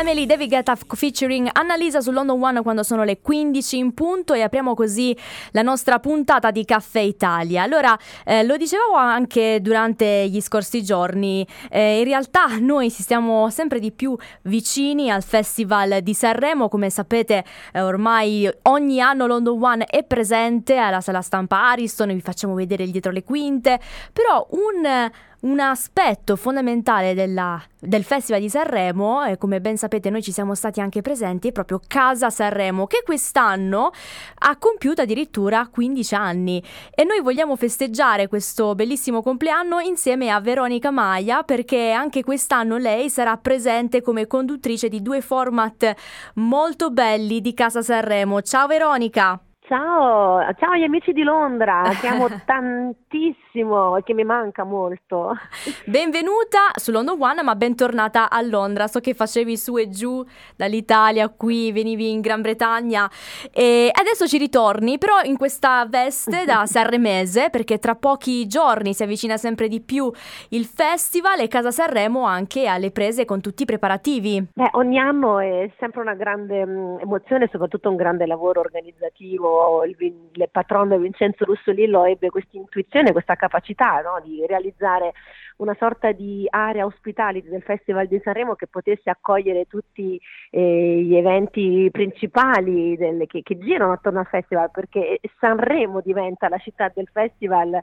Family, David Guetta featuring Annalisa su London One quando sono le 15 in punto e apriamo così la nostra puntata di Caffè Italia. Allora, eh, lo dicevo anche durante gli scorsi giorni, eh, in realtà noi si stiamo sempre di più vicini al Festival di Sanremo, come sapete eh, ormai ogni anno London One è presente alla sala stampa Ariston, vi facciamo vedere il dietro le quinte, però un un aspetto fondamentale della, del Festival di Sanremo, e come ben sapete noi ci siamo stati anche presenti, è proprio Casa Sanremo, che quest'anno ha compiuto addirittura 15 anni. E noi vogliamo festeggiare questo bellissimo compleanno insieme a Veronica Maia, perché anche quest'anno lei sarà presente come conduttrice di due format molto belli di Casa Sanremo. Ciao Veronica! Ciao, ciao agli amici di Londra, che amo tantissimo e che mi manca molto. Benvenuta su London One, ma bentornata a Londra. So che facevi su e giù dall'Italia qui, venivi in Gran Bretagna e adesso ci ritorni, però in questa veste da sanremese, perché tra pochi giorni si avvicina sempre di più il festival e Casa Sanremo anche alle prese con tutti i preparativi. Beh, ogni anno è sempre una grande mm, emozione, soprattutto un grande lavoro organizzativo il, il patrono Vincenzo Russolillo ebbe questa intuizione, questa capacità no, di realizzare una sorta di area ospitality del Festival di Sanremo che potesse accogliere tutti eh, gli eventi principali del, che, che, girano attorno al festival, perché Sanremo diventa la città del festival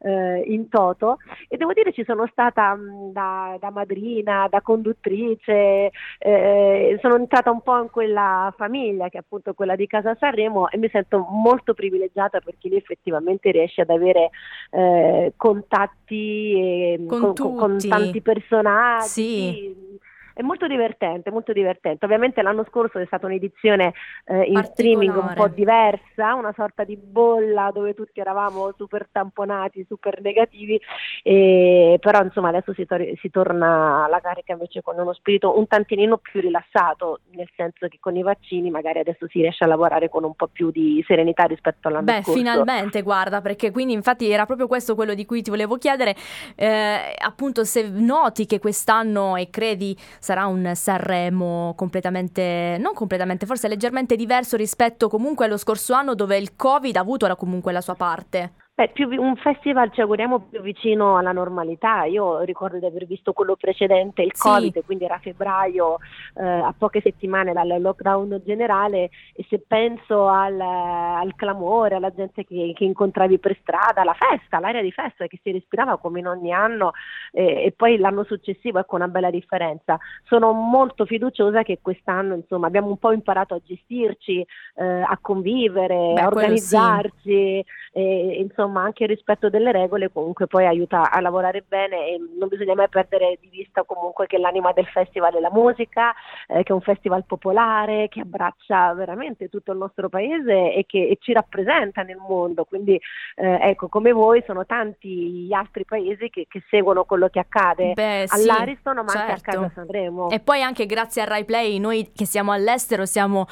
eh, in toto. E devo dire ci sono stata mh, da, da, madrina, da conduttrice, eh, sono entrata un po' in quella famiglia che è appunto quella di Casa Sanremo e mi sento molto privilegiata perché lì effettivamente riesce ad avere eh, contatti e, con con, con, tanti personaggi. Sì è molto divertente, molto divertente. Ovviamente l'anno scorso è stata un'edizione eh, in streaming un po' diversa, una sorta di bolla dove tutti eravamo super tamponati, super negativi, e, però insomma adesso si, tor- si, torna alla carica invece con uno spirito un tantinino più rilassato, nel senso che con i vaccini magari adesso si riesce a lavorare con un po' più di serenità rispetto all'anno Beh, scorso. Beh, finalmente, guarda, perché quindi infatti era proprio questo quello di cui ti volevo chiedere, eh, appunto se noti che quest'anno e credi sarà un Sanremo completamente, non completamente, forse leggermente diverso rispetto comunque allo scorso anno dove il Covid ha avuto comunque la sua parte. Beh, più, un festival ci auguriamo più vicino alla normalità. Io ricordo di aver visto quello precedente, il sì. Covid, quindi era febbraio, eh, a poche settimane dal lockdown generale e se penso al, al clamore, alla gente che, che, incontravi per strada, la festa, l'aria di festa che si respirava come in ogni anno eh, e poi l'anno successivo, ecco una bella differenza. Sono molto fiduciosa che quest'anno insomma abbiamo un po' imparato a gestirci, eh, a convivere, Beh, a organizzarci. Sì. E, insomma, insomma anche il rispetto delle regole comunque poi aiuta a lavorare bene e non bisogna mai perdere di vista comunque che l'anima del festival è la musica, eh, che è un festival popolare, che abbraccia veramente tutto il nostro paese e che e ci rappresenta nel mondo, quindi eh, ecco come voi sono tanti gli altri paesi che, che seguono quello che accade Beh, all'Ariston ma certo. anche a certo. casa Sanremo. E poi anche grazie a Rai Play noi che siamo all'estero siamo,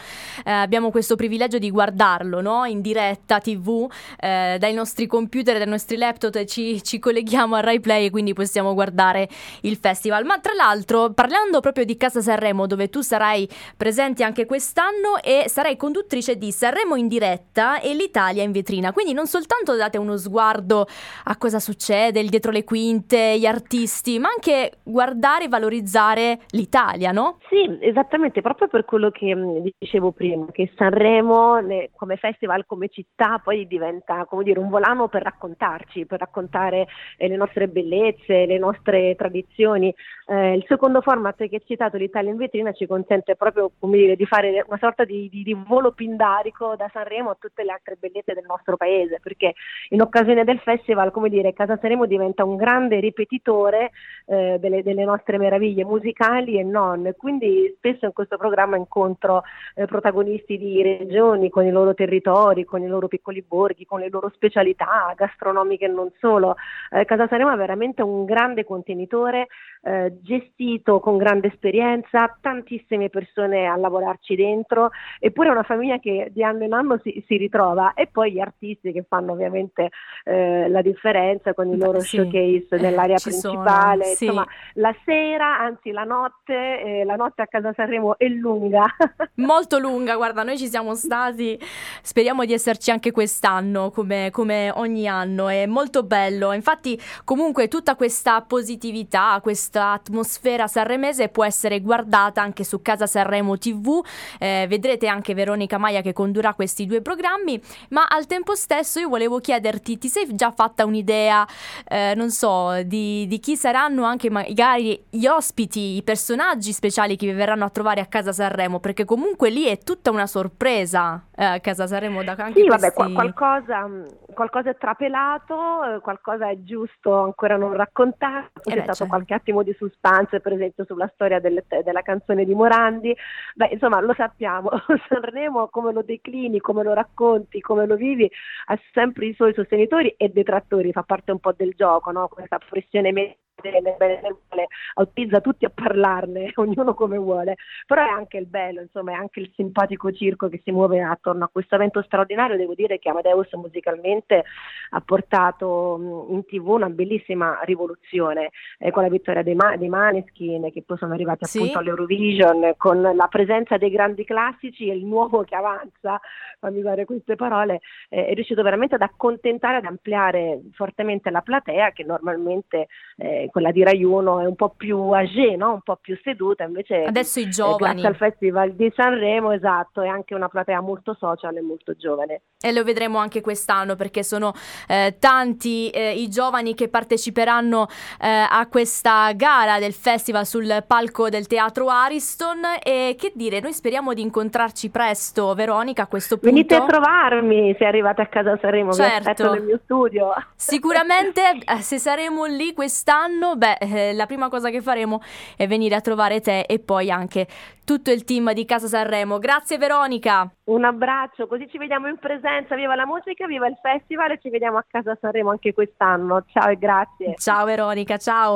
eh, abbiamo questo privilegio di guardarlo no? in diretta tv eh, dai nostri nostri computer, dai nostri laptop ci, ci colleghiamo a Rai Play e quindi possiamo guardare il festival. Ma tra l'altro, parlando proprio di Casa Sanremo, dove tu sarai presente anche quest'anno e sarai conduttrice di Sanremo in diretta e l'Italia in vetrina. Quindi non soltanto date uno sguardo a cosa succede, il dietro le quinte, gli artisti, ma anche guardare e valorizzare l'Italia, no? Sì, esattamente, proprio per quello che mm, dicevo prima, che Sanremo come festival, come città, poi diventa, come dire, un volano siamo per raccontarci, per raccontare eh, le nostre bellezze, le nostre tradizioni. Eh, il secondo format che hai citato, l'Italia in vetrina, ci consente proprio dire, di fare una sorta di, di, di, volo pindarico da Sanremo a tutte le altre bellezze del nostro paese, perché in occasione del festival, come dire, Casa Sanremo diventa un grande ripetitore eh, delle, delle, nostre meraviglie musicali e non. Quindi spesso in questo programma incontro eh, protagonisti di regioni con i loro territori, con i loro piccoli borghi, con le loro specialità novità gastronomiche e non solo. Eh, Casa Sanremo è veramente un grande contenitore eh, gestito con grande esperienza, tantissime persone a lavorarci dentro, eppure è una famiglia che di anno in anno si, si ritrova e poi gli artisti che fanno ovviamente eh, la differenza con i loro Beh, sì. showcase nell'area principale, sono, sì. insomma la sera, anzi la notte, eh, la notte a Casa Sanremo è lunga. Molto lunga, guarda, noi ci siamo stati, speriamo di esserci anche quest'anno come, come ogni anno, è molto bello, infatti comunque tutta questa positività, questa atmosfera sanremese può essere guardata anche su Casa Sanremo TV. Eh, vedrete anche Veronica Maia che condurrà questi due programmi. Ma al tempo stesso io volevo chiederti: ti sei già fatta un'idea, eh, non so, di, di, chi saranno anche magari gli ospiti, i personaggi speciali che vi verranno a trovare a Casa Sanremo? Perché comunque lì è tutta una sorpresa eh, a Casa Sanremo da anche Sì, questi... vabbè, qualcosa, qualcosa, è trapelato, eh, qualcosa è giusto ancora non raccontato. Eh c'è beh, stato certo. qualche attimo di suspense, per esempio sulla storia delle, della canzone di Morandi. Beh, insomma, lo sappiamo, Sanremo come lo declini, come lo racconti, come lo vivi, ha sempre i suoi sostenitori e detrattori, fa parte un po' del gioco, no? questa pressione media bene e nel male, autorizza tutti a parlarne, ognuno come vuole, però è anche il bello, insomma, è anche il simpatico circo che si muove attorno a questo evento straordinario. Devo dire che Amadeus musicalmente ha portato in tv una bellissima rivoluzione eh, con la vittoria dei, Ma- dei Maneskin che poi sono arrivati sì. appunto all'Eurovision, con la presenza dei grandi classici e il nuovo che avanza, fammi usare queste parole, eh, è riuscito veramente ad accontentare, ad ampliare fortemente la platea che normalmente eh, quella di Rai 1 è un po' più âgée, no? un po' più seduta, invece adesso i giovani. grazie al Festival di Sanremo, esatto, è anche una platea molto social e molto giovane. E lo vedremo anche quest'anno perché sono eh, tanti eh, i giovani che parteciperanno eh, a questa gara del festival sul palco del teatro Ariston e che dire, noi speriamo di incontrarci presto, Veronica, a questo punto. Venite a trovarmi se arrivate a casa Sanremo, certo. vi aspetto nel mio studio. Sicuramente eh, se saremo lì quest'anno anno, beh, eh, la prima cosa che faremo è venire a trovare te e poi anche tutto il team di Casa Sanremo. Grazie Veronica. Un abbraccio, così ci vediamo in presenza. Viva la musica, viva il festival e ci vediamo a Casa Sanremo anche quest'anno. Ciao e grazie. Ciao Veronica, ciao.